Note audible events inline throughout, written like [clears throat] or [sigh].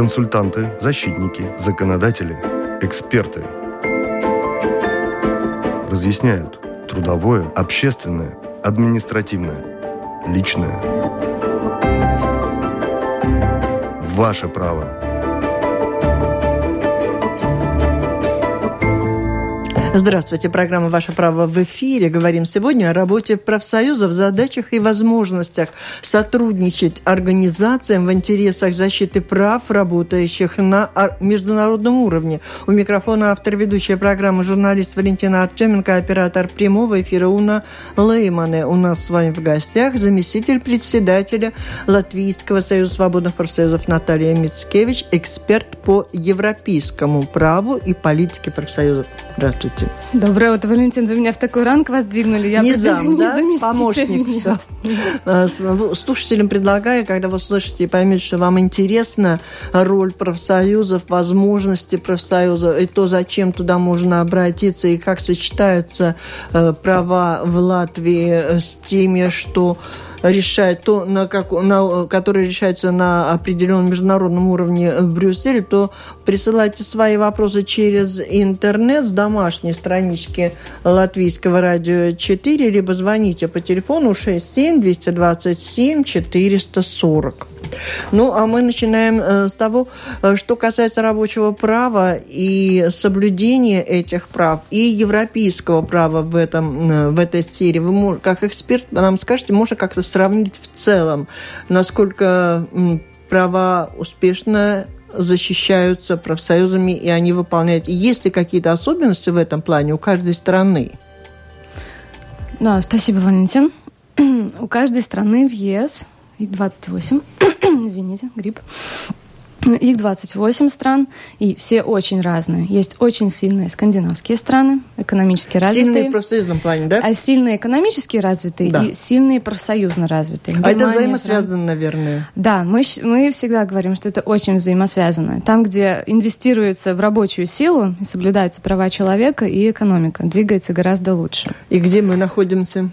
Консультанты, защитники, законодатели, эксперты. Разъясняют трудовое, общественное, административное, личное. Ваше право – Здравствуйте, программа «Ваше право» в эфире. Говорим сегодня о работе профсоюзов, задачах и возможностях сотрудничать организациям в интересах защиты прав работающих на международном уровне. У микрофона автор ведущая программы журналист Валентина Артеменко, оператор прямого эфира Уна Леймане. У нас с вами в гостях заместитель председателя Латвийского союза свободных профсоюзов Наталья Мицкевич, эксперт по европейскому праву и политике профсоюзов. Здравствуйте. Здравствуйте. Доброе утро, Валентин. Вы меня в такой ранг воздвигнули. Я не [laughs] зам, да? Помощник. Все. А, слушателям предлагаю, когда вы слышите и поймете, что вам интересна роль профсоюзов, возможности профсоюза, и то, зачем туда можно обратиться, и как сочетаются э, права в Латвии с теми, что решает то, на как, на, которое решается на определенном международном уровне в Брюсселе, то присылайте свои вопросы через интернет с домашней странички Латвийского радио 4, либо звоните по телефону 67 227 440. Ну, а мы начинаем э, с того, э, что касается рабочего права и соблюдения этих прав, и европейского права в, этом, э, в этой сфере. Вы, как эксперт, нам скажете, можно как-то сравнить в целом, насколько права успешно защищаются профсоюзами, и они выполняют. Есть ли какие-то особенности в этом плане у каждой страны? Да, спасибо, Валентин. [clears throat] у каждой страны в ЕС их 28, [clears throat] извините, грипп. Их 28 стран, и все очень разные. Есть очень сильные скандинавские страны, экономически развитые. Сильные в профсоюзном плане, да? А сильные экономически развитые да. и сильные профсоюзно развитые. Германия, а это взаимосвязано, Франция. наверное? Да, мы, мы всегда говорим, что это очень взаимосвязано. Там, где инвестируется в рабочую силу, и соблюдаются права человека, и экономика двигается гораздо лучше. И где мы находимся?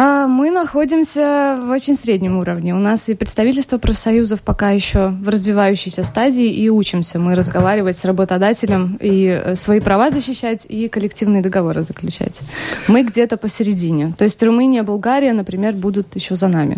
А мы находимся в очень среднем уровне. У нас и представительство профсоюзов пока еще в развивающейся стадии, и учимся мы разговаривать с работодателем и э, свои права защищать, и коллективные договоры заключать. Мы где-то посередине. То есть Румыния, Болгария, например, будут еще за нами.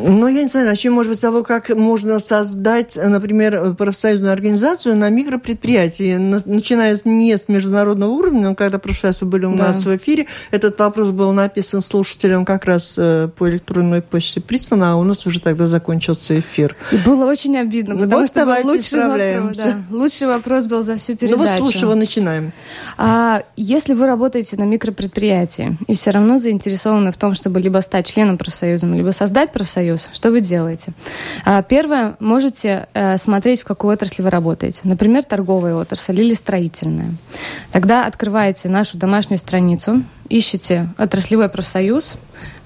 Ну, я не знаю, начнем, может быть, с того, как можно создать, например, профсоюзную организацию на микропредприятии, начиная не с международного уровня, но когда в прошлый раз вы были у да. нас в эфире, этот вопрос был написан слушателям как раз э, по электронной почте прислано, а у нас уже тогда закончился эфир. И было очень обидно, потому вот что был лучший вопрос. Да, лучший вопрос был за всю передачу. Ну, вот с лучшего начинаем. А, если вы работаете на микропредприятии и все равно заинтересованы в том, чтобы либо стать членом профсоюза, либо создать профсоюз, Союз. Что вы делаете? А, первое, можете э, смотреть, в какой отрасли вы работаете. Например, торговая отрасль или строительная. Тогда открываете нашу домашнюю страницу, ищете отраслевой профсоюз,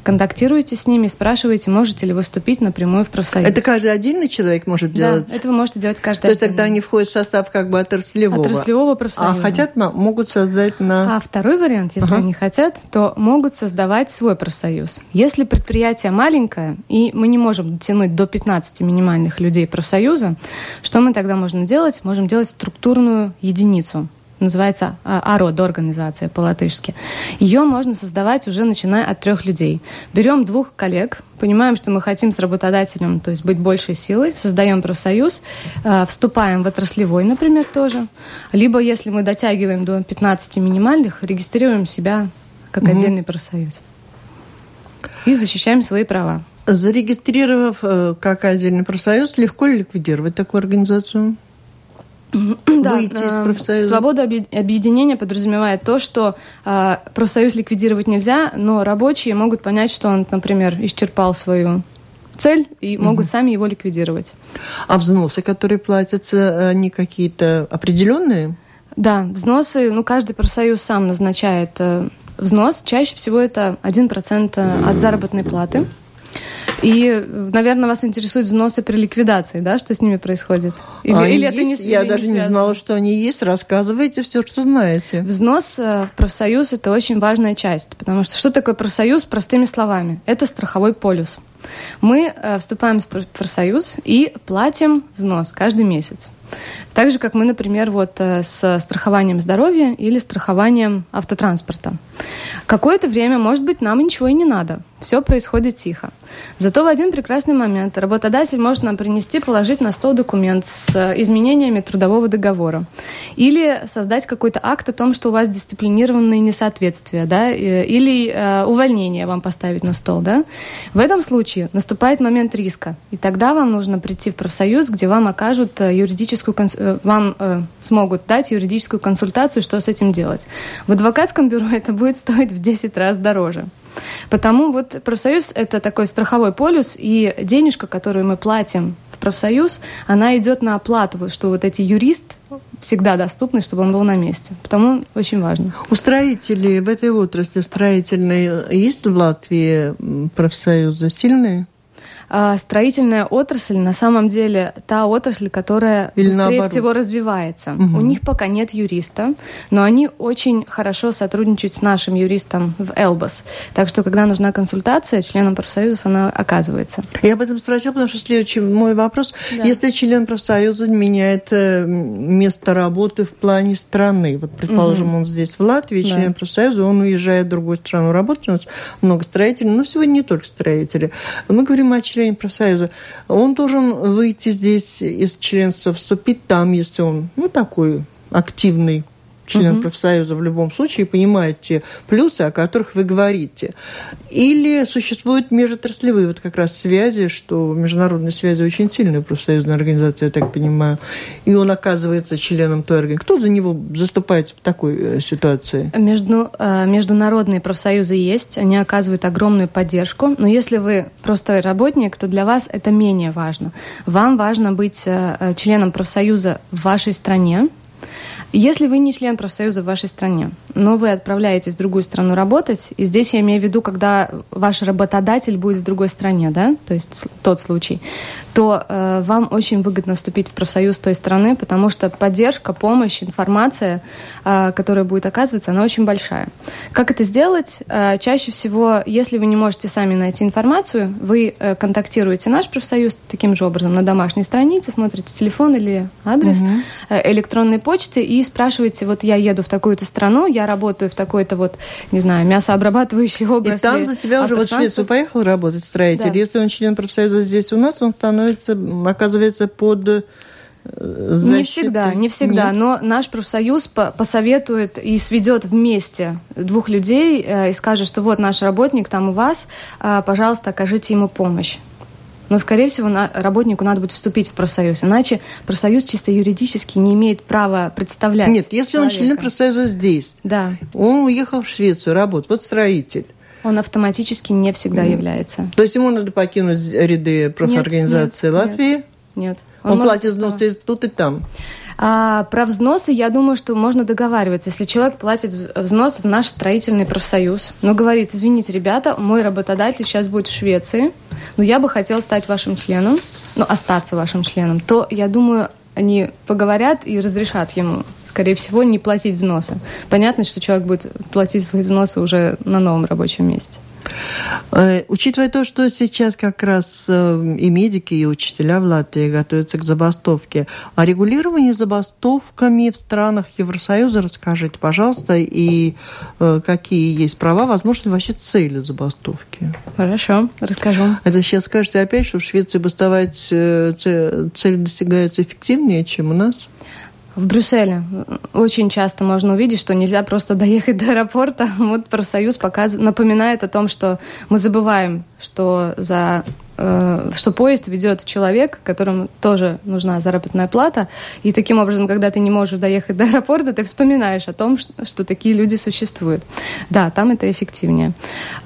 контактируете с ними, спрашиваете, можете ли вы вступить напрямую в профсоюз. Это каждый отдельный человек может делать? Да, это вы можете делать каждый То есть тогда они входят в состав как бы отраслевого? Отраслевого профсоюза. А хотят, могут создать на... А второй вариант, если ага. они хотят, то могут создавать свой профсоюз. Если предприятие маленькое, и мы не можем дотянуть до 15 минимальных людей профсоюза, что мы тогда можем делать? Можем делать структурную единицу называется а, АРОД, организация по-латышски. Ее можно создавать уже начиная от трех людей. Берем двух коллег, понимаем, что мы хотим с работодателем, то есть быть большей силой, создаем профсоюз, а, вступаем в отраслевой, например, тоже. Либо, если мы дотягиваем до 15 минимальных, регистрируем себя как угу. отдельный профсоюз. И защищаем свои права. Зарегистрировав э, как отдельный профсоюз, легко ли ликвидировать такую организацию? Выйти да, из э, профсоюза? Свобода объединения подразумевает то, что э, профсоюз ликвидировать нельзя, но рабочие могут понять, что он, например, исчерпал свою цель и могут угу. сами его ликвидировать. А взносы, которые платятся, они какие-то определенные? Да, взносы, ну, каждый профсоюз сам назначает э, взнос. Чаще всего это 1% от заработной платы. И, наверное, вас интересуют взносы при ликвидации, да, что с ними происходит? Или, а или это не Я даже не, не знала, что они есть. Рассказывайте все, что знаете. Взнос э, в профсоюз – это очень важная часть, потому что что такое профсоюз простыми словами? Это страховой полюс. Мы э, вступаем в профсоюз и платим взнос каждый месяц. Так же, как мы, например, вот э, с страхованием здоровья или страхованием автотранспорта. Какое-то время, может быть, нам ничего и не надо. Все происходит тихо. Зато в один прекрасный момент работодатель может нам принести, положить на стол документ с изменениями трудового договора. Или создать какой-то акт о том, что у вас дисциплинированные несоответствия, да, или э, увольнение вам поставить на стол. Да. В этом случае наступает момент риска. И тогда вам нужно прийти в профсоюз, где вам окажут э, юридическую, э, вам э, смогут дать юридическую консультацию, что с этим делать. В адвокатском бюро [laughs] это будет стоить в 10 раз дороже. Потому вот профсоюз – это такой страховой полюс, и денежка, которую мы платим в профсоюз, она идет на оплату, что вот эти юрист всегда доступны, чтобы он был на месте. Потому очень важно. У строителей в этой отрасли строительной есть в Латвии профсоюзы сильные? А, строительная отрасль на самом деле та отрасль, которая Или быстрее наоборот. всего развивается. Угу. У них пока нет юриста, но они очень хорошо сотрудничают с нашим юристом в Элбас. Так что, когда нужна консультация, членам профсоюзов она оказывается. Я об этом спросила, потому что следующий мой вопрос. Да. Если член профсоюза меняет э, место работы в плане страны, вот, предположим, угу. он здесь в Латвии, да. член профсоюза, он уезжает в другую страну работать, у нас много строителей, но сегодня не только строители. Мы говорим о члене профсоюза, он должен выйти здесь из членства, вступить там, если он, ну, такой активный член угу. профсоюза в любом случае понимает те плюсы, о которых вы говорите. Или существуют межотраслевые вот как раз связи, что международные связи очень сильные профсоюзная организация, я так понимаю, и он оказывается членом той организации. Кто за него заступает в такой э, ситуации? Между, э, международные профсоюзы есть, они оказывают огромную поддержку, но если вы просто работник, то для вас это менее важно. Вам важно быть э, членом профсоюза в вашей стране, если вы не член профсоюза в вашей стране, но вы отправляетесь в другую страну работать, и здесь я имею в виду, когда ваш работодатель будет в другой стране, да, то есть тот случай, то э, вам очень выгодно вступить в профсоюз той страны, потому что поддержка, помощь, информация, э, которая будет оказываться, она очень большая. Как это сделать? Э, чаще всего, если вы не можете сами найти информацию, вы э, контактируете наш профсоюз таким же образом на домашней странице, смотрите телефон или адрес угу. э, электронной почты и спрашиваете, вот я еду в такую-то страну, я работаю в такой-то вот, не знаю, мясообрабатывающей области. И там за тебя уже вот в Швецию поехал работать строитель. Да. Если он член профсоюза здесь у нас, он становится, оказывается, под э, Защиты. Не всегда, не всегда, Нет. но наш профсоюз посоветует и сведет вместе двух людей э, и скажет, что вот наш работник там у вас, э, пожалуйста, окажите ему помощь. Но, скорее всего, на, работнику надо будет вступить в профсоюз. Иначе профсоюз чисто юридически не имеет права представлять. Нет, если человека. он член профсоюза здесь, да. он уехал в Швецию работать, вот строитель. Он автоматически не всегда mm. является. То есть ему надо покинуть ряды профорганизации нет, нет, Латвии? Нет. нет. Он, он платит взносы тут и там. А про взносы, я думаю, что можно договариваться. Если человек платит взнос в наш строительный профсоюз, но говорит, извините, ребята, мой работодатель сейчас будет в Швеции, но я бы хотел стать вашим членом, ну, остаться вашим членом, то, я думаю, они поговорят и разрешат ему, скорее всего, не платить взносы. Понятно, что человек будет платить свои взносы уже на новом рабочем месте. Э, учитывая то, что сейчас как раз э, и медики, и учителя в Латвии готовятся к забастовке, о регулировании забастовками в странах Евросоюза расскажите, пожалуйста, и э, какие есть права, возможно, вообще цели забастовки. Хорошо, расскажу. Это сейчас скажете опять, что в Швеции бастовать цель достигается эффективнее, чем у нас? В Брюсселе очень часто можно увидеть, что нельзя просто доехать до аэропорта. [laughs] Вот профсоюз показ... напоминает о том, что мы забываем, что за что поезд ведет человек, которому тоже нужна заработная плата, и таким образом, когда ты не можешь доехать до аэропорта, ты вспоминаешь о том, что такие люди существуют. Да, там это эффективнее.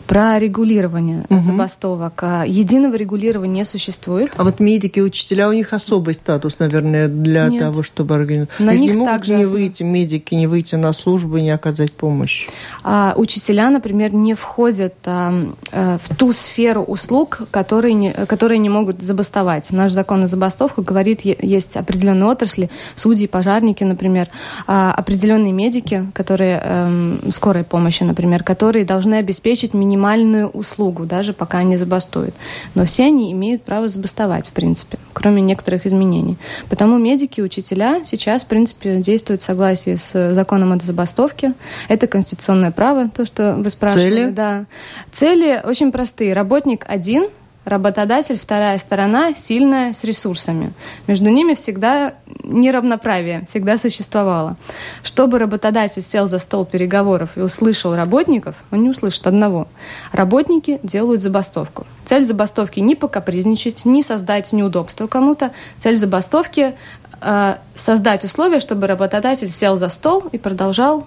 Про регулирование угу. забастовок. А, единого регулирования не существует. А вот медики, учителя, у них особый статус, наверное, для Нет. того, чтобы организовать. На них не могут также не выйти, медики не выйти на службу и не оказать помощь. А, учителя, например, не входят а, а, в ту сферу услуг, которые не, которые не могут забастовать. Наш закон о забастовках говорит, есть определенные отрасли, судьи, пожарники, например, а, определенные медики, которые, эм, скорой помощи, например, которые должны обеспечить минимальную услугу, даже пока они забастуют. Но все они имеют право забастовать, в принципе, кроме некоторых изменений. Потому медики, учителя сейчас, в принципе, действуют в согласии с законом о забастовке. Это конституционное право, то, что вы спрашивали. Цели? Да. Цели очень простые. Работник один – работодатель, вторая сторона сильная, с ресурсами. Между ними всегда неравноправие, всегда существовало. Чтобы работодатель сел за стол переговоров и услышал работников, он не услышит одного. Работники делают забастовку. Цель забастовки не покапризничать, не создать неудобства кому-то. Цель забастовки э, создать условия, чтобы работодатель сел за стол и продолжал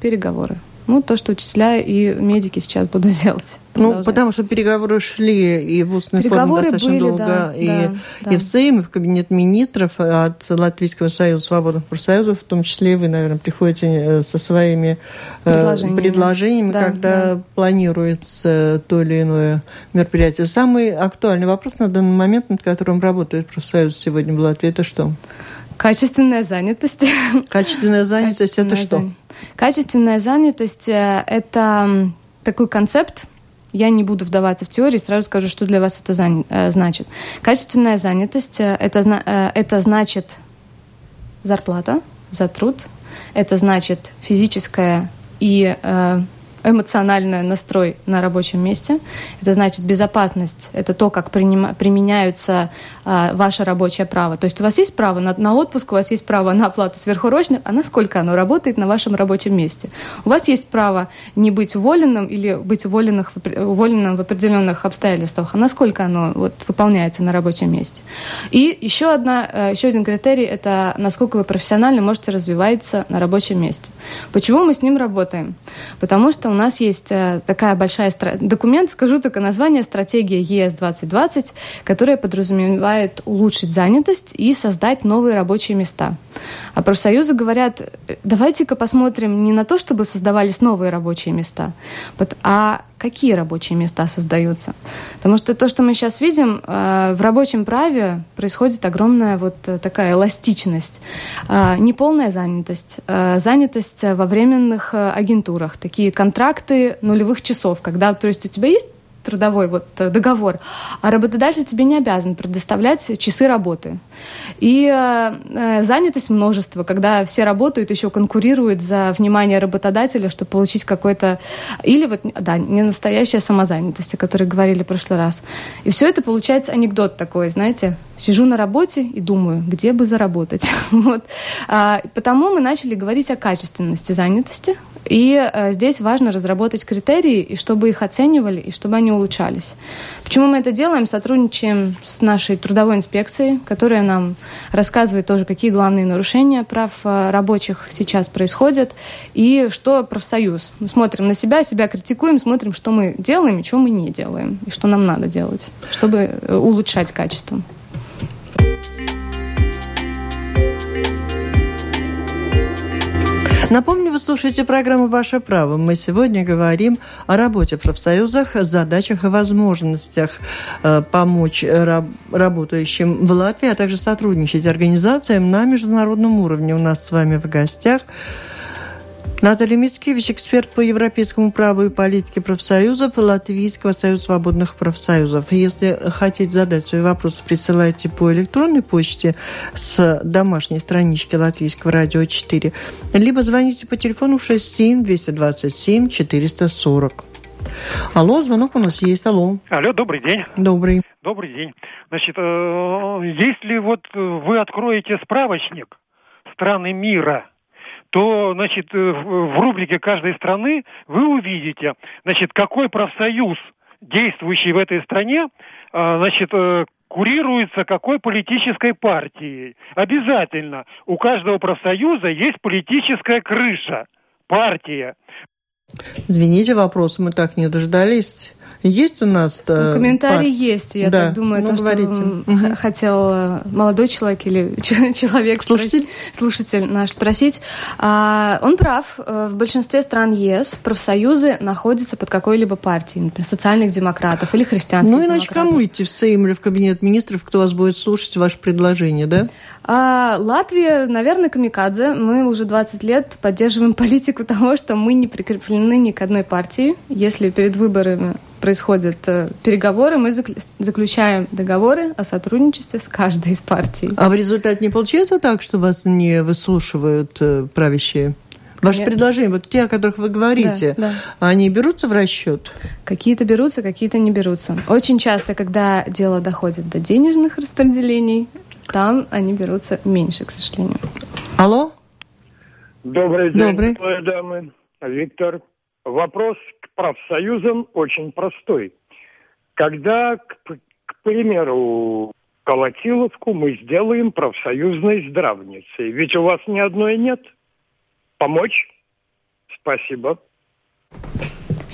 переговоры. Ну, то, что учителя и медики сейчас будут [laughs] делать. Ну, потому что переговоры шли и в устной переговоры форме достаточно были, долго, да, и, да, и в Сейм, и в Кабинет министров от Латвийского союза свободных профсоюзов, в том числе вы, наверное, приходите э, со своими э, предложениями, предложениями да, когда да. планируется то или иное мероприятие. Самый актуальный вопрос на данный момент, над которым работает профсоюз сегодня в Латвии, это что? Качественная занятость. [laughs] Качественная занятость это что? Качественная занятость э, это такой концепт, я не буду вдаваться в теорию, сразу скажу, что для вас это э, значит. Качественная занятость э, это, это значит зарплата за труд, это значит физическая и эмоциональный настрой на рабочем месте. Это значит безопасность. Это то, как принима, применяются а, ваше рабочее право. То есть у вас есть право на, на отпуск, у вас есть право на оплату сверхурочных, а насколько оно работает на вашем рабочем месте. У вас есть право не быть уволенным или быть уволенных, уволенным в определенных обстоятельствах, а насколько оно вот, выполняется на рабочем месте. И еще, одна, э, еще один критерий – это насколько вы профессионально можете развиваться на рабочем месте. Почему мы с ним работаем? Потому что у нас есть э, такая большая документ, скажу только название, стратегия ЕС 2020, которая подразумевает улучшить занятость и создать новые рабочие места. А профсоюзы говорят, давайте-ка посмотрим не на то, чтобы создавались новые рабочие места, а какие рабочие места создаются. Потому что то, что мы сейчас видим, э, в рабочем праве происходит огромная вот такая эластичность. Э, неполная занятость, занятость во временных агентурах, такие контракты нулевых часов, когда, то есть у тебя есть трудовой вот э, договор, а работодатель тебе не обязан предоставлять часы работы. И э, э, занятость множество, когда все работают, еще конкурируют за внимание работодателя, чтобы получить какой-то... Или вот, да, не настоящая самозанятость, о которой говорили в прошлый раз. И все это получается анекдот такой, знаете, сижу на работе и думаю, где бы заработать. [laughs] вот. а, потому мы начали говорить о качественности занятости, и э, здесь важно разработать критерии, и чтобы их оценивали, и чтобы они улучшались. Почему мы это делаем? Сотрудничаем с нашей трудовой инспекцией, которая нам рассказывает тоже, какие главные нарушения прав э, рабочих сейчас происходят, и что профсоюз. Мы смотрим на себя, себя критикуем, смотрим, что мы делаем и что мы не делаем, и что нам надо делать, чтобы э, улучшать качество. Напомню, вы слушаете программу «Ваше право». Мы сегодня говорим о работе профсоюзах, задачах и возможностях э, помочь раб работающим в Латвии, а также сотрудничать организациям на международном уровне. У нас с вами в гостях Наталья Мицкевич, эксперт по европейскому праву и политике профсоюзов Латвийского союза свободных профсоюзов. Если хотите задать свои вопросы, присылайте по электронной почте с домашней странички Латвийского радио 4, либо звоните по телефону 67 227 440. Алло, звонок у нас есть. Алло. Алло, добрый день. Добрый. Добрый день. Значит, э, если вот вы откроете справочник страны мира – то, значит, э, в рубрике каждой страны вы увидите, значит, какой профсоюз, действующий в этой стране, а, значит, э, курируется какой политической партией. Обязательно у каждого профсоюза есть политическая крыша, партия. Извините, вопрос мы так не дождались. Есть у нас ну, Комментарий part? есть, я да. так думаю, ну, то, говорите. что угу. хотел э, молодой человек или [laughs] человек, слушатель, слушатель наш спросить. А, он прав. Э, в большинстве стран ЕС профсоюзы находятся под какой-либо партией, например, социальных демократов или христианских Ну, иначе демократов. кому идти в Сейм или в кабинет министров, кто вас будет слушать ваше предложение, да? А, Латвия, наверное, камикадзе. Мы уже 20 лет поддерживаем [laughs] политику того, что мы не прикреплены ни к одной партии. Если перед выборами происходят э, переговоры, мы заключаем договоры о сотрудничестве с каждой из партий. А в результате не получается так, что вас не выслушивают э, правящие? Ваши Нет. предложения, вот те, о которых вы говорите, да, да. они берутся в расчет? Какие-то берутся, какие-то не берутся. Очень часто, когда дело доходит до денежных распределений, там они берутся меньше, к сожалению. Алло? Добрый день, Добрый. дамы. Виктор. Вопрос профсоюзам очень простой. Когда, к, к примеру, Колотиловку мы сделаем профсоюзной здравницей, ведь у вас ни одной нет. Помочь? Спасибо.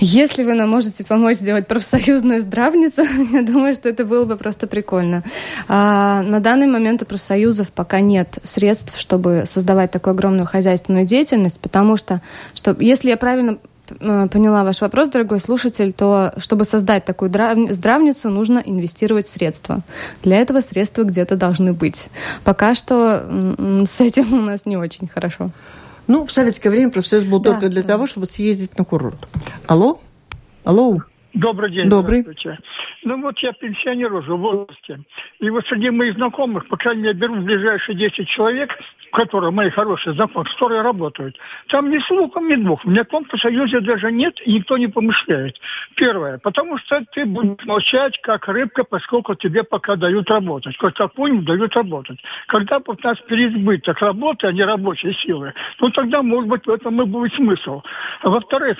Если вы нам можете помочь сделать профсоюзную здравницу, [laughs] я думаю, что это было бы просто прикольно. А, на данный момент у профсоюзов пока нет средств, чтобы создавать такую огромную хозяйственную деятельность, потому что, что если я правильно поняла ваш вопрос, дорогой слушатель, то чтобы создать такую здравницу, нужно инвестировать средства. Для этого средства где-то должны быть. Пока что с этим у нас не очень хорошо. Ну, в советское время профсоюз был да, только для да. того, чтобы съездить на курорт. Алло? Алло? Добрый день. Добрый. Ну вот я пенсионер уже в возрасте. И вот среди моих знакомых, по крайней мере, беру ближайшие 10 человек, которые мои хорошие знакомые, которые работают. Там ни слухом, ни двух. Ни о том союзе даже нет, и никто не помышляет. Первое. Потому что ты будешь молчать, как рыбка, поскольку тебе пока дают работать. Как какую дают работать. Когда у нас переизбыток работы, а не рабочей силы, ну тогда, может быть, в этом и будет смысл. А во-вторых,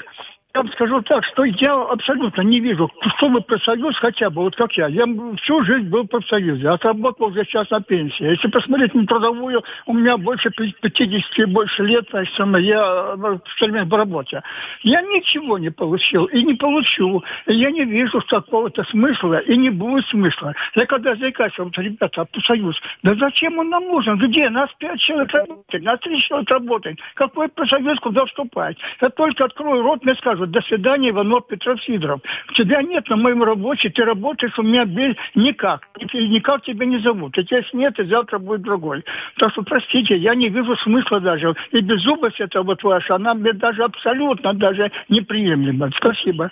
я вам скажу так, что я абсолютно не вижу, что вы профсоюз хотя бы, вот как я. Я всю жизнь был в профсоюзе, отработал уже сейчас на пенсии. Если посмотреть на трудовую, у меня больше 50 и больше лет, значит, я все время в работе. Я ничего не получил и не получу. И я не вижу какого-то смысла и не будет смысла. Я когда заикаюсь, вот, ребята, профсоюз, да зачем он нам нужен? Где? Нас пять человек работает, нас три человека работает. Какой профсоюз куда вступать? Я только открою рот, мне скажут, скажут, до свидания, Иванов Петров Сидоров. Тебя нет на моем рабочем, ты работаешь у меня без... никак. Никак тебя не зовут. И тебя нет, и завтра будет другой. Так что, простите, я не вижу смысла даже. И беззубость это вот ваша, она мне даже абсолютно даже неприемлема. Спасибо.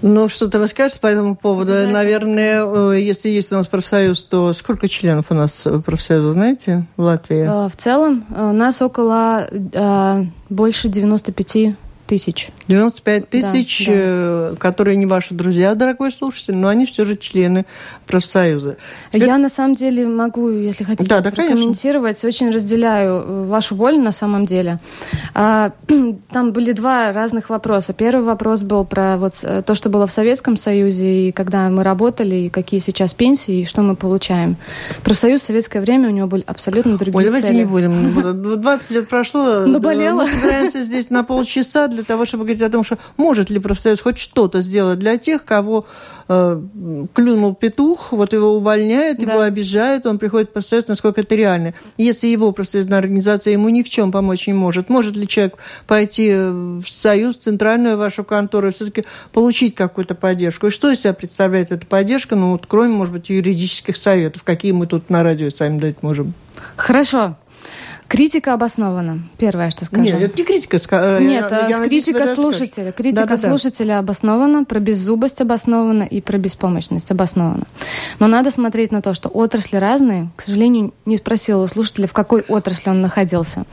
Ну, что-то вы скажете по этому поводу? Наверное, э, если есть у нас профсоюз, то сколько членов у нас профсоюза, знаете, в Латвии? Э, в целом у нас около э, больше 95 тысяч. 95 тысяч, да, да. Э, которые не ваши друзья, дорогой слушатель, но они все же члены профсоюза. Теперь... Я на самом деле могу, если хотите, да, да, прокомментировать. Конечно. Очень разделяю э, вашу боль на самом деле. А, [clears throat] там были два разных вопроса. Первый вопрос был про вот э, то, что было в Советском Союзе, и когда мы работали, и какие сейчас пенсии, и что мы получаем. Профсоюз в советское время у него были абсолютно другие Ой, давайте цели. не будем. [laughs] 20 лет прошло. Наболело. Мы собираемся здесь на полчаса для того, чтобы говорить о том, что может ли профсоюз хоть что-то сделать для тех, кого э, клюнул петух, вот его увольняют, да. его обижают, он приходит в профсоюз, насколько это реально. Если его профсоюзная организация ему ни в чем помочь не может, может ли человек пойти в союз, в центральную вашу контору, все-таки получить какую-то поддержку? И что из себя представляет эта поддержка, ну вот кроме, может быть, юридических советов, какие мы тут на радио сами дать можем? Хорошо. Критика обоснована. Первое, что скажу. Нет, это не критика. Э, Нет, я, я критика надеюсь, слушателя. Критика да, да, слушателя да. обоснована, про беззубость обоснована и про беспомощность обоснована. Но надо смотреть на то, что отрасли разные. К сожалению, не спросила у слушателя, в какой отрасли он находился.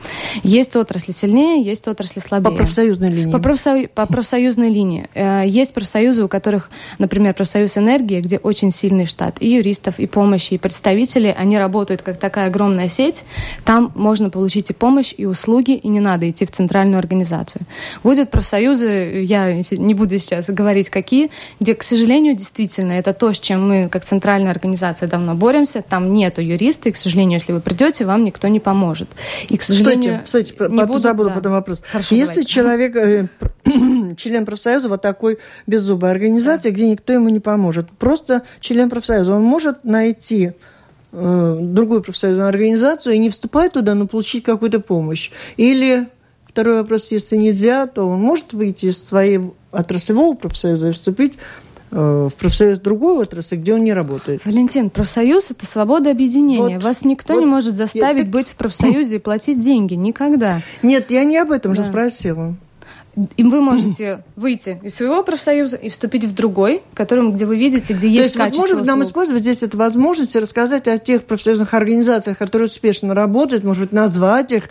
Есть отрасли сильнее, есть отрасли слабее. По профсоюзной линии. По, профсою... по профсоюзной линии. Э, есть профсоюзы, у которых, например, профсоюз энергии, где очень сильный штат и юристов, и помощи, и представителей. Они работают как такая огромная сеть. Там можно можно получить и помощь, и услуги, и не надо идти в центральную организацию. Будет профсоюзы, я не буду сейчас говорить какие, где, к сожалению, действительно, это то, с чем мы, как центральная организация, давно боремся. Там нету юриста, и, к сожалению, если вы придете, вам никто не поможет. И, к сожалению... Стойте, стойте, не буду, забыла да. потом вопрос. Хорошо, если давайте. человек, э, [clears throat] член профсоюза вот такой беззубой организации, да. где никто ему не поможет. Просто член профсоюза. Он может найти другую профсоюзную организацию и не вступать туда, но получить какую-то помощь. Или второй вопрос, если нельзя, то он может выйти из своей отраслевого профсоюза и вступить Э, в профсоюз другой отрасли, где он не работает. Валентин, профсоюз – это свобода объединения. Вот, Вас никто вот, не может заставить я, быть в профсоюзе и платить деньги. Никогда. Нет, я не об этом да. же спросила. И вы можете выйти из своего профсоюза и вступить в другой, которым, где вы видите, где есть, То есть качество. Вот может нам использовать здесь эту возможность и рассказать о тех профсоюзных организациях, которые успешно работают, может быть, назвать их,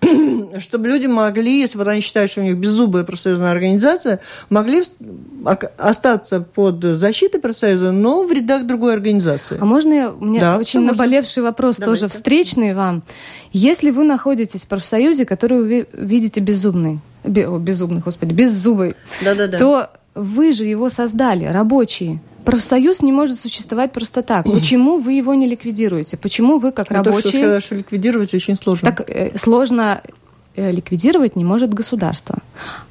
[clears throat] чтобы люди могли, если вот они считают, что у них беззубая профсоюзная организация, могли остаться под защитой профсоюза, но в рядах другой организации. А можно я, у меня да, очень наболевший можно. вопрос, Давайте. тоже встречный вам. Если вы находитесь в профсоюзе, который вы видите беззубный, беззубный, господи, беззубый, да -да -да. то вы же его создали, рабочие. Профсоюз не может существовать просто так. [clears throat] Почему вы его не ликвидируете? Почему вы как рабочие... То, что сказала, что ликвидировать очень сложно. Так э, сложно ликвидировать не может государство.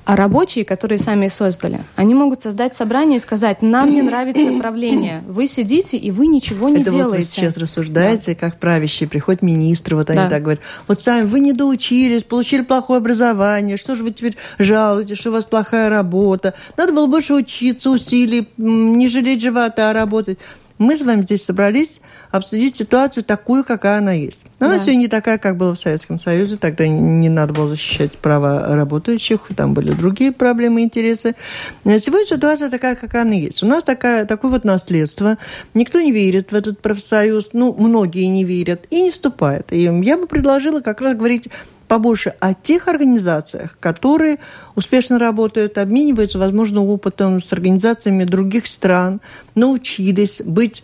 А рабочие, которые сами создали, они могут создать собрание и сказать, нам не нравится правление. Вы сидите, и вы ничего не Это делаете. Вот вы сейчас рассуждаете, да. как правящие. Приходят министры, вот они да. так говорят. Вот сами вы не доучились, получили плохое образование, что же вы теперь жалуетесь, что у вас плохая работа. Надо было больше учиться, усилий, не жалеть живота, а работать. Мы с вами здесь собрались обсудить ситуацию такую, какая она есть. Она да. сегодня не такая, как была в Советском Союзе. Тогда не надо было защищать права работающих, там были другие проблемы интересы. Сегодня ситуация такая, какая она есть. У нас такая, такое вот наследство. Никто не верит в этот профсоюз. Ну, многие не верят и не вступают. И я бы предложила как раз говорить побольше о тех организациях, которые успешно работают, обмениваются, возможно, опытом с организациями других стран, научились быть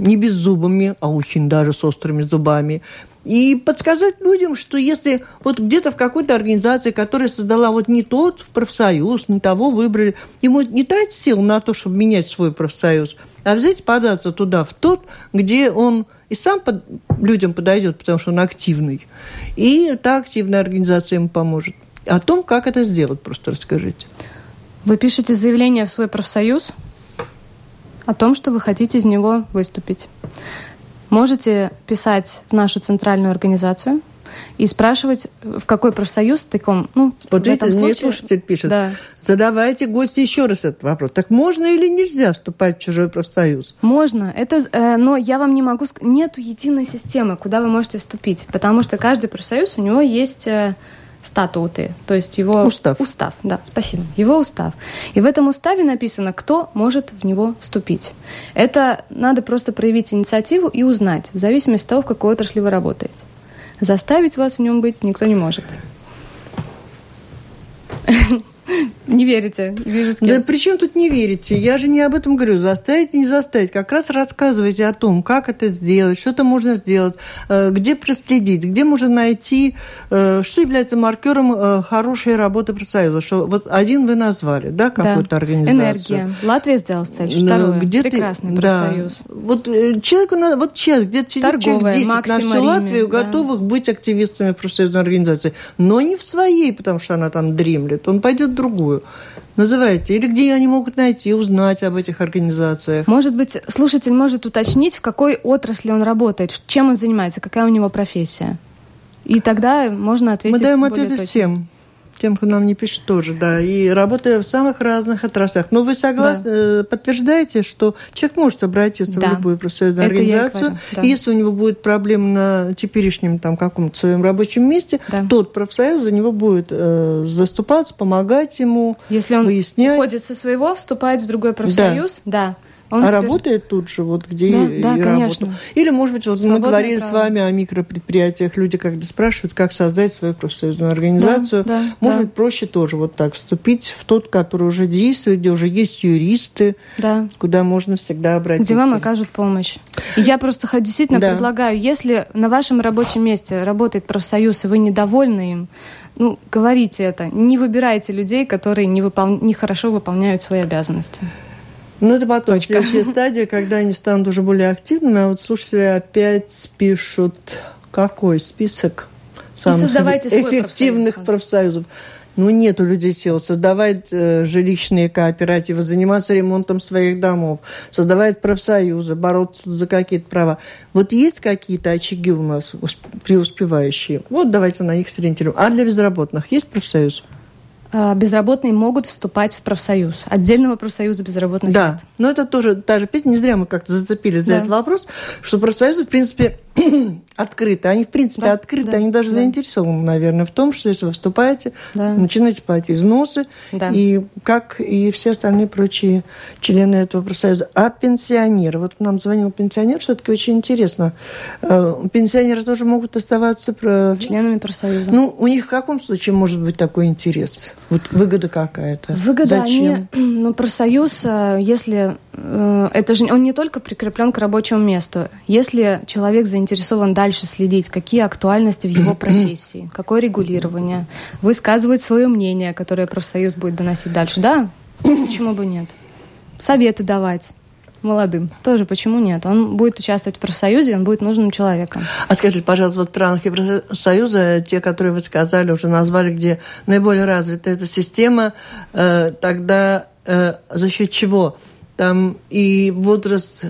не беззубыми, а очень даже с острыми зубами. И подсказать людям, что если вот где-то в какой-то организации, которая создала вот не тот профсоюз, не того выбрали, ему не тратить сил на то, чтобы менять свой профсоюз, а взять податься туда, в тот, где он и сам под, людям подойдет, потому что он активный, и та активная организация ему поможет. О том, как это сделать, просто расскажите. Вы пишете заявление в свой профсоюз о том, что вы хотите из него выступить. Можете писать в нашу центральную организацию – и спрашивать, в какой профсоюз таком, ну, вот видите, мне случае... слушатель пишет, да. задавайте гости еще раз этот вопрос. Так можно или нельзя вступать в чужой профсоюз? Можно, это, э, но я вам не могу сказать, нету единой системы, куда вы можете вступить, потому что каждый профсоюз, у него есть э, статуты, то есть его устав. Устав, да, спасибо. Его устав. И в этом уставе написано, кто может в него вступить. Это надо просто проявить инициативу и узнать, в зависимости от того, в какой отрасли вы работаете. Заставить вас в нем быть никто не может. Не верите? Вижу да при чем тут не верите? Я же не об этом говорю. Заставить и не заставить. Как раз рассказывайте о том, как это сделать, что-то можно сделать, э, где проследить, где можно найти, э, что является маркером э, хорошей работы профсоюза. Что вот один вы назвали, да, какую-то да. организацию. Энергия. Латвия сделала цель. Второе. Где Прекрасный профсоюз. Да. Вот человеку надо, вот сейчас где-то человек 10 на всю Латвию да. готовых быть активистами профсоюзной организации, но не в своей, потому что она там дремлет. Он пойдет другую называйте, или где они могут найти, узнать об этих организациях. Может быть, слушатель может уточнить, в какой отрасли он работает, чем он занимается, какая у него профессия. И тогда можно ответить Мы даем ответы точно. всем тем, кто нам не пишет тоже, да, и работая в самых разных отраслях. Но вы согласны, да. Э, подтверждаете, что человек может обратиться да. в любую профсоюзную Это организацию, да. и если у него будет проблема на теперешнем там каком-то своем рабочем месте, да. тот профсоюз за него будет э, заступаться, помогать ему, Если он выяснять. уходит со своего, вступает в другой профсоюз, да. да он а теперь... работает тут же, вот где да, и, да, и конечно. работал. Или, может быть, вот Свободное мы говорили право. с вами о микропредприятиях, люди когда спрашивают, как создать свою профсоюзную организацию. Да, да, может да. быть, проще тоже вот так вступить в тот, который уже действует, где уже есть юристы, да. куда можно всегда обратиться. Где вам окажут помощь. Я просто действительно да. предлагаю, если на вашем рабочем месте работает профсоюз, и вы недовольны им, ну, говорите это. Не выбирайте людей, которые не, выпол... не хорошо выполняют свои обязанности. Ну, это потом, следующая стадия, когда они станут уже более активными. А вот слушатели опять пишут, какой список самых эффективных профсоюзов. ну, нет у людей сил создавать э, жилищные кооперативы, заниматься ремонтом своих домов, создавать профсоюзы, бороться за какие-то права. Вот есть какие-то очаги у нас преуспевающие? Вот давайте на них сориентируем. А для безработных есть профсоюз? А, безработные могут вступать в профсоюз. Отдельного профсоюза безработных да. нет. Да, но это тоже та же песня. Не зря мы как-то зацепили за да. этот вопрос, что профсоюзы, в принципе, [clears throat] открыты. Они, в принципе, да, открыты. Да, они даже да. заинтересованы, наверное, в том, что если вы вступаете, да. начинаете платить взносы, да. и как и все остальные прочие члены этого профсоюза. А пенсионеры? Вот нам звонил пенсионер, все-таки очень интересно. Э, пенсионеры тоже могут оставаться... Членами профсоюза. Ну, у них в каком случае может быть такой интерес? Вот выгода какая-то? Выгода, Зачем? Они, [clears throat] ну, профсоюз, э, если... Э, это же он не только прикреплен к рабочему месту. Если человек заинтересован дальше следить, какие актуальности в его [clears throat] профессии, какое регулирование, высказывать свое мнение, которое профсоюз будет доносить дальше, да, почему бы нет? Советы давать молодым. Тоже почему нет? Он будет участвовать в профсоюзе, он будет нужным человеком. А скажите, пожалуйста, в странах Евросоюза, те, которые вы сказали, уже назвали, где наиболее развита эта система, э, тогда э, за счет чего? Там и возраст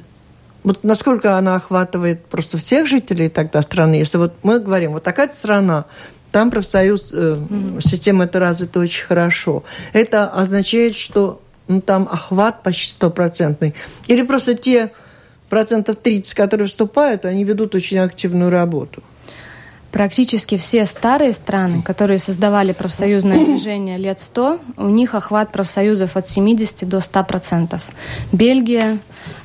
вот насколько она охватывает просто всех жителей тогда страны, если вот мы говорим, вот такая страна, там профсоюз, э, mm-hmm. система это развита очень хорошо. Это означает, что ну, там охват почти стопроцентный. Или просто те процентов 30, которые вступают, они ведут очень активную работу. Практически все старые страны, которые создавали профсоюзное [coughs] движение лет 100, у них охват профсоюзов от 70 до 100%. Бельгия,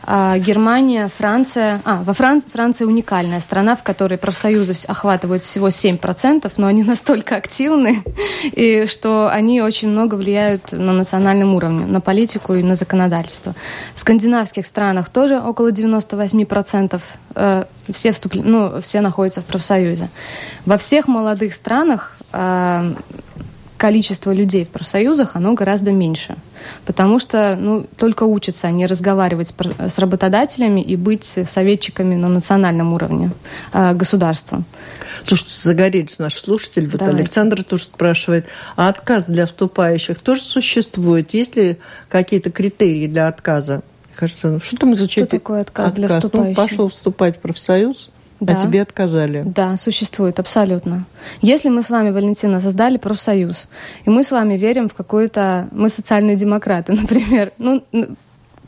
Германия, Франция. А, во Франции, Франция уникальная страна, в которой профсоюзы охватывают всего 7%, но они [laughs] настолько активны, [laughs] и что они очень много влияют на национальном уровне, на политику и на законодательство. В скандинавских странах тоже около 98% э, все, вступ... ну, все находятся в профсоюзе. Во всех молодых странах э, количество людей в профсоюзах, оно гораздо меньше. Потому что ну, только учатся они разговаривать с работодателями и быть советчиками на национальном уровне э, государства. Слушайте, загорелись наши слушатели. Вот Давайте. Александр тоже спрашивает, а отказ для вступающих тоже существует? Есть ли какие-то критерии для отказа? Кажется, ну, что там изучать? Что такое отказ, отказ? для ну, вступающих? Ну, пошел вступать в профсоюз, да. а тебе отказали. Да, существует, абсолютно. Если мы с вами, Валентина, создали профсоюз, и мы с вами верим в какую-то... Мы социальные демократы, [laughs] например. Ну,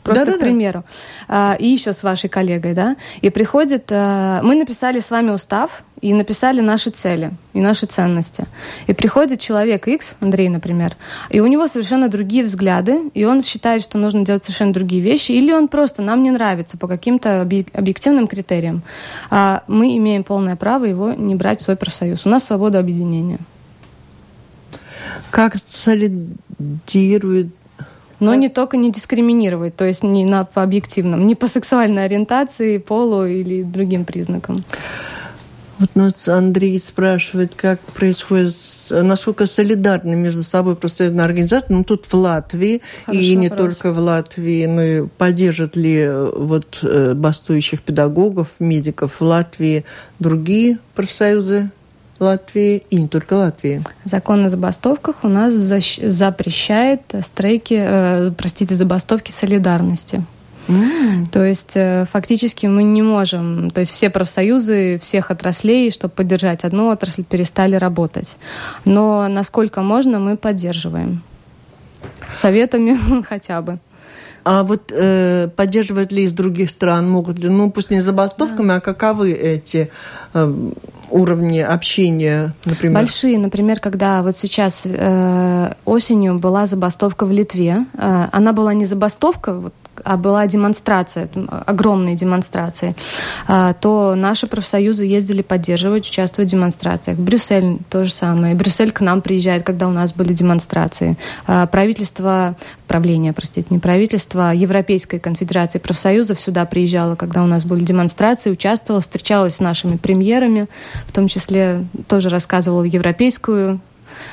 просто да, к примеру. Да. И еще с вашей коллегой, да. И приходит... А, мы написали с вами устав, и написали наши цели и наши ценности. И приходит человек X, Андрей, например, и у него совершенно другие взгляды, и он считает, что нужно делать совершенно другие вещи, или он просто нам не нравится по каким-то объективным критериям. А мы имеем полное право его не брать в свой профсоюз. У нас свобода объединения. Как солидирует но не только не дискриминировать, то есть не на, по объективным, не по сексуальной ориентации, полу или другим признакам. Вот нас Андрей спрашивает, как происходит, насколько солидарны между собой профсоюзные организации. Ну, тут в Латвии, Хороший и не только в Латвии, но и поддержат ли э, вот э, бастующих педагогов, медиков в Латвии другие профсоюзы Латвии и не только Латвии. Закон о забастовках у нас запрещает стрейки, э, простите, забастовки солидарности. Mm. То есть э, фактически мы не можем, то есть все профсоюзы всех отраслей, чтобы поддержать одну отрасль, перестали работать. Но насколько можно, мы поддерживаем. Советами [laughs] хотя бы. А вот э, поддерживают ли из других стран, могут ли, ну пусть не забастовками, да. а каковы эти э, уровни общения, например? Большие, например, когда вот сейчас э, осенью была забастовка в Литве, э, она была не забастовка, вот а была демонстрация, огромные демонстрации, а, то наши профсоюзы ездили поддерживать, участвовать в демонстрациях. Брюссель то же самое. Брюссель к нам приезжает, когда у нас были демонстрации. А, правительство, правление, простите, не правительство, Европейской конфедерации профсоюзов сюда приезжало, когда у нас были демонстрации, участвовала, встречалась с нашими премьерами, в том числе тоже рассказывала европейскую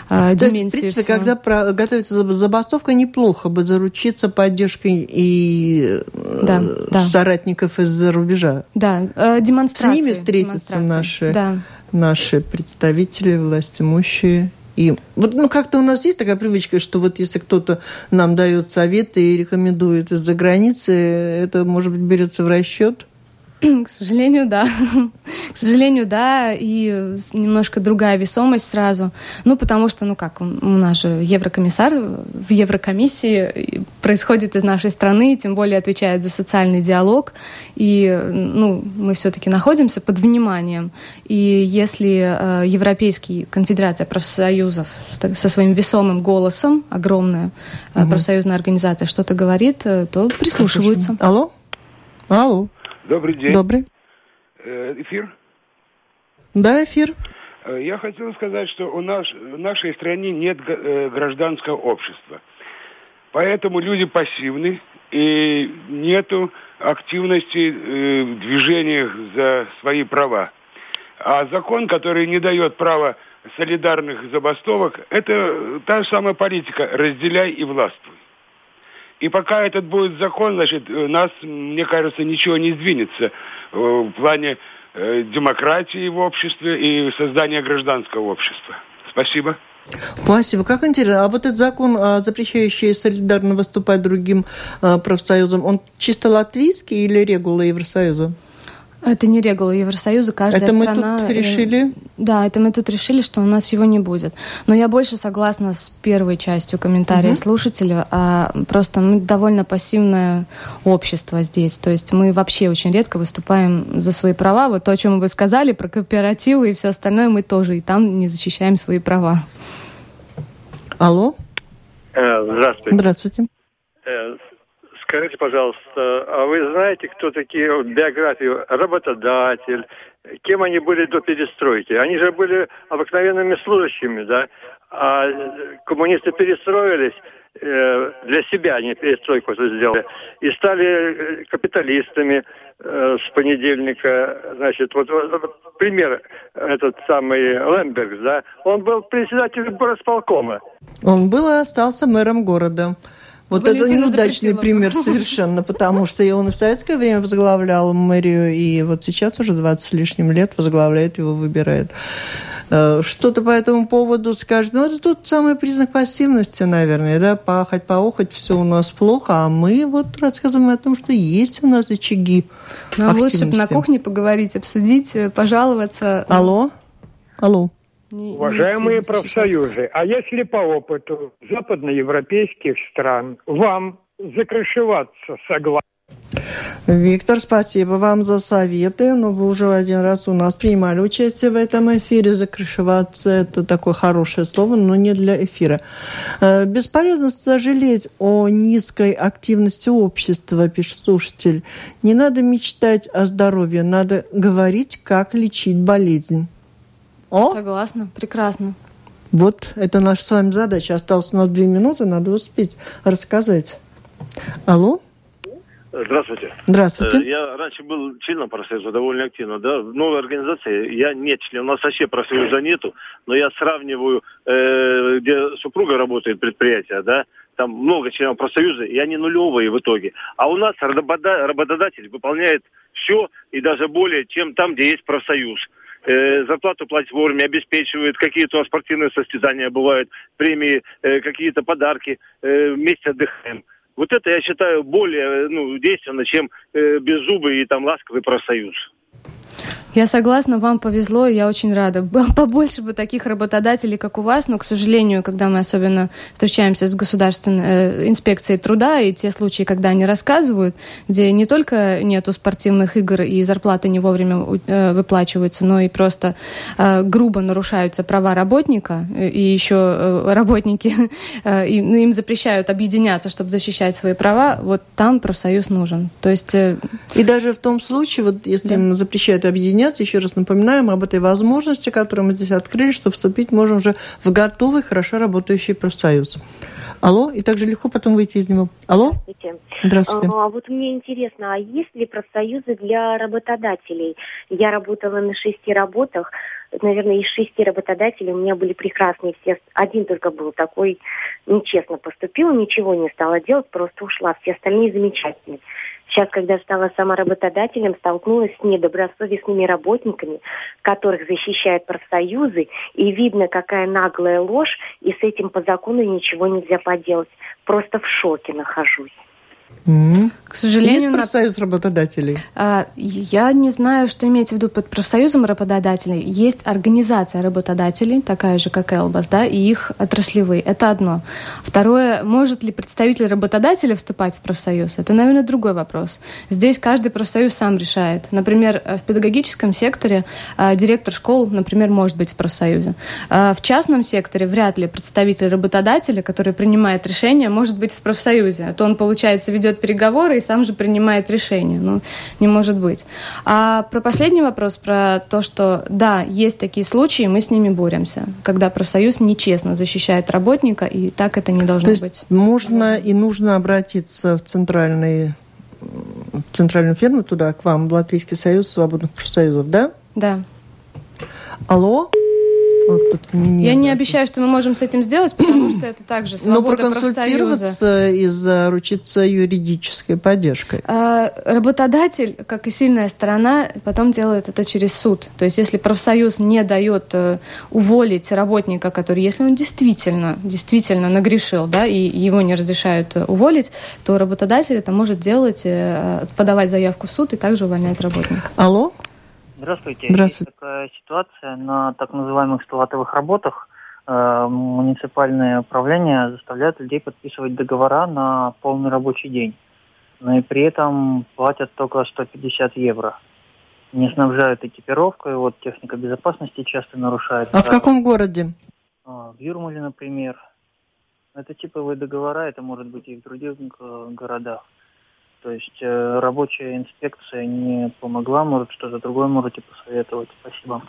э, То есть, в принципе, всего. когда про, готовится забастовка, неплохо бы заручиться поддержкой и да, э, да. соратников из-за рубежа. Да, э, демонстрации. С ними встретятся наши, да. наши представители, власть имущие И вот, ну, как-то у нас есть такая привычка, что вот если кто-то нам дает советы и рекомендует из-за границы, это, может быть, берется в расчет? [clears throat] К сожалению, да. [laughs] К сожалению, да, и немножко другая весомость сразу. Ну, потому что, ну как, у нас же еврокомиссар в Еврокомиссии происходит из нашей страны, тем более отвечает за социальный диалог, и, ну, мы все-таки находимся под вниманием. И если э, Европейский конфедерация профсоюзов со своим весомым голосом, огромная угу. профсоюзная организация, что-то говорит, э, то прислушиваются. Алло? Алло. Добрый день. Добрый. Э, эфир? Да, эфир. Э, я хотел сказать, что у нас в нашей стране нет э, гражданского общества. Поэтому люди пассивны и нету активности в движениях за свои права. А закон, который не дает права солидарных забастовок, это та же самая политика «разделяй и властвуй». И пока этот будет закон, значит, у нас, мне кажется, ничего не сдвинется э, в плане э, демократии в обществе и создания гражданского общества. Спасибо. Спасибо. Как интересно. А вот этот закон, а, запрещающий солидарно выступать другим а, профсоюзам, он чисто латвийский или регула Евросоюза? Это не регула Евросоюза, каждая это страна... Это мы тут решили? Да, это мы тут решили, что у нас его не будет. Но я больше согласна с первой частью комментария угу. слушателя. А просто мы довольно пассивное общество здесь. То есть мы вообще очень редко выступаем за свои права. Вот то, о чем вы сказали, про кооперативы и все остальное, мы тоже и там не защищаем свои права. Алло? Э, здравствуйте. Здравствуйте. Скажите, пожалуйста, а вы знаете, кто такие биографии работодатель, кем они были до перестройки? Они же были обыкновенными служащими, да? А коммунисты перестроились, э, для себя они перестройку сделали, и стали э, капиталистами э, с понедельника. Значит, вот, вот пример этот самый Лембергс, да, он был председателем горосполкома. Он был и остался мэром города. Вот Валентина это неудачный запретила. пример [laughs] совершенно, потому что он и в советское время возглавлял мэрию, и вот сейчас уже 20 с лишним лет возглавляет его, выбирает. Э, что-то по этому поводу скажет. Ну, это тот самый признак пассивности, наверное, да, пахать, поохать, все у нас плохо, а мы вот рассказываем о том, что есть у нас очаги Нам лучше на кухне поговорить, обсудить, э, пожаловаться. Алло? Алло. Не, Уважаемые не профсоюзы, а если по опыту западноевропейских стран вам закрышеваться согласны? Виктор, спасибо вам за советы. Но ну, вы уже один раз у нас принимали участие в этом эфире. Закрышеваться – это такое хорошее слово, но не для эфира. Э, бесполезно сожалеть о низкой активности общества, пишет слушатель. Не надо мечтать о здоровье, надо говорить, как лечить болезнь. О? Согласна, прекрасно. Вот это наша с вами задача. Осталось у нас две минуты, надо успеть рассказать. Алло? Здравствуйте. Здравствуйте. Э, я раньше был членом профсоюза довольно активно, да. В новой организации я не член, у нас вообще профсоюза нету, но я сравниваю, э, где супруга работает предприятие, да, там много членов профсоюза, и они нулевые в итоге. А у нас работодатель выполняет все и даже более, чем там, где есть профсоюз э, зарплату платят вовремя, обеспечивают, какие-то спортивные состязания бывают, премии, э, какие-то подарки, э, вместе отдыхаем. Вот это, я считаю, более ну, действенно, чем э, беззубый и там ласковый профсоюз. Я согласна, вам повезло, и я очень рада. [laughs] Побольше бы таких работодателей, как у вас, но, к сожалению, когда мы особенно встречаемся с государственной э, инспекцией труда, и те случаи, когда они рассказывают, где не только нету спортивных игр и зарплаты не вовремя э, выплачиваются, но и просто э, грубо нарушаются права работника, и еще работники, [laughs] ну, им запрещают объединяться, чтобы защищать свои права, вот там профсоюз нужен. То есть... И даже в том случае, вот если да. им запрещают объединяться, меняться. Еще раз напоминаем об этой возможности, которую мы здесь открыли, что вступить можно уже в готовый, хорошо работающий профсоюз. Алло, и также легко потом выйти из него. Алло? Здравствуйте. Здравствуйте. А, вот мне интересно, а есть ли профсоюзы для работодателей? Я работала на шести работах. Наверное, из шести работодателей у меня были прекрасные все. Один только был такой, нечестно поступил, ничего не стала делать, просто ушла. Все остальные замечательные. Сейчас, когда стала сама работодателем, столкнулась с недобросовестными работниками, которых защищают профсоюзы, и видно, какая наглая ложь, и с этим по закону ничего нельзя поделать. Просто в шоке нахожусь. Mm-hmm. К сожалению, Есть профсоюз работодателей? А, я не знаю, что имеется в виду под профсоюзом работодателей. Есть организация работодателей, такая же, как Элбас, да, и их отраслевые. Это одно. Второе, может ли представитель работодателя вступать в профсоюз? Это, наверное, другой вопрос. Здесь каждый профсоюз сам решает. Например, в педагогическом секторе а, директор школ, например, может быть в профсоюзе. А, в частном секторе вряд ли представитель работодателя, который принимает решение, может быть в профсоюзе. А то он, получается, ведет переговоры и сам же принимает решение. Ну, не может быть. А про последний вопрос, про то, что да, есть такие случаи, мы с ними боремся, когда профсоюз нечестно защищает работника, и так это не должно то есть быть. Можно и нужно обратиться в центральный в центральную фирму туда, к вам, в Латвийский союз свободных профсоюзов, да? Да. Алло? Вот Я не обещаю, что мы можем с этим сделать, потому что это также [clears throat] свобода Но проконсультироваться и заручиться юридической поддержкой. А, работодатель, как и сильная сторона, потом делает это через суд. То есть если профсоюз не дает э, уволить работника, который, если он действительно, действительно нагрешил, да, и его не разрешают э, уволить, то работодатель это может делать, э, подавать заявку в суд и также увольнять работника. Алло? Здравствуйте. Здравствуйте. Есть такая ситуация на так называемых столатовых работах. Э, муниципальные управления заставляют людей подписывать договора на полный рабочий день. Но и при этом платят только 150 евро. Не снабжают экипировкой, вот техника безопасности часто нарушает. А в каком городе? А, в Юрмале, например. Это типовые договора, это может быть и в других э, городах. То есть э, рабочая инспекция не помогла, может что-то другое можете посоветовать. Спасибо.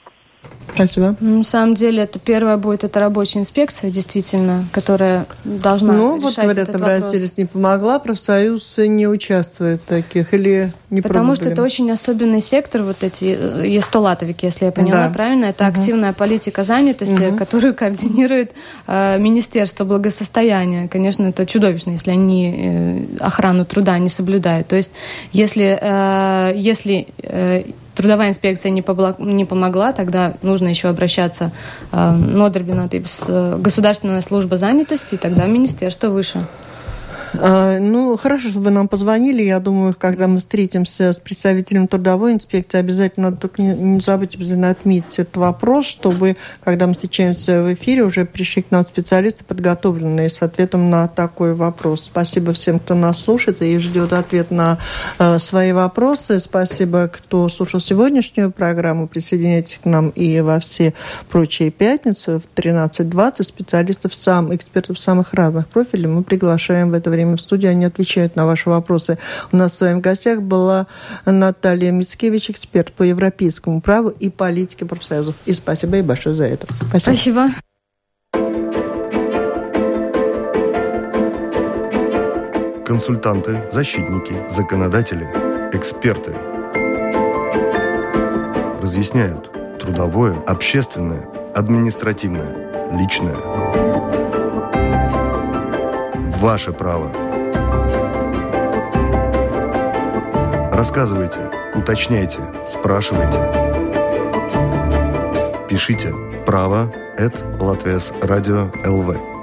Спасибо. На самом деле, это первая будет это рабочая инспекция, действительно, которая должна ну, вот, говорят, обратились, не помогла, профсоюз не участвует в таких или не Потому пробовали? что это очень особенный сектор, вот эти э, естолатовики, если я поняла Да. правильно. Это Мгм. активная политика занятости, Мгм. которую координирует э, Министерство благосостояния. Конечно, это чудовищно, если они э, охрану труда не соблюдают. То есть, если, э, если э, трудовая инспекция не, побла- не помогла, тогда нужно еще обращаться э, Нодербина, э, Государственная служба занятости, и тогда Министерство выше. А, Ну, хорошо, что вы нам позвонили. Я думаю, когда мы встретимся с представителем трудовой инспекции, обязательно надо только не, не забыть обязательно отметить этот вопрос, чтобы, когда мы встречаемся в эфире, уже пришли к нам специалисты, подготовленные с ответом на такой вопрос. Спасибо всем, кто нас слушает и ждет ответ на э, свои вопросы. Спасибо, кто слушал сегодняшнюю программу. Присоединяйтесь к нам и во все прочие пятницы в 13.20. Специалистов сам, экспертов самых разных профилей мы приглашаем в это время в студию. Они отвечают на ваши вопросы. У нас с вами в гостях была Наталья Мицкевич, эксперт по европейскому праву и политике профсоюзов. И спасибо ей большое за это. Спасибо. Консультанты, защитники, законодатели, эксперты разъясняют трудовое, общественное, административное, личное. Ваше право. Рассказывайте, уточняйте, спрашивайте. Пишите право at Латвияс Радио ЛВ.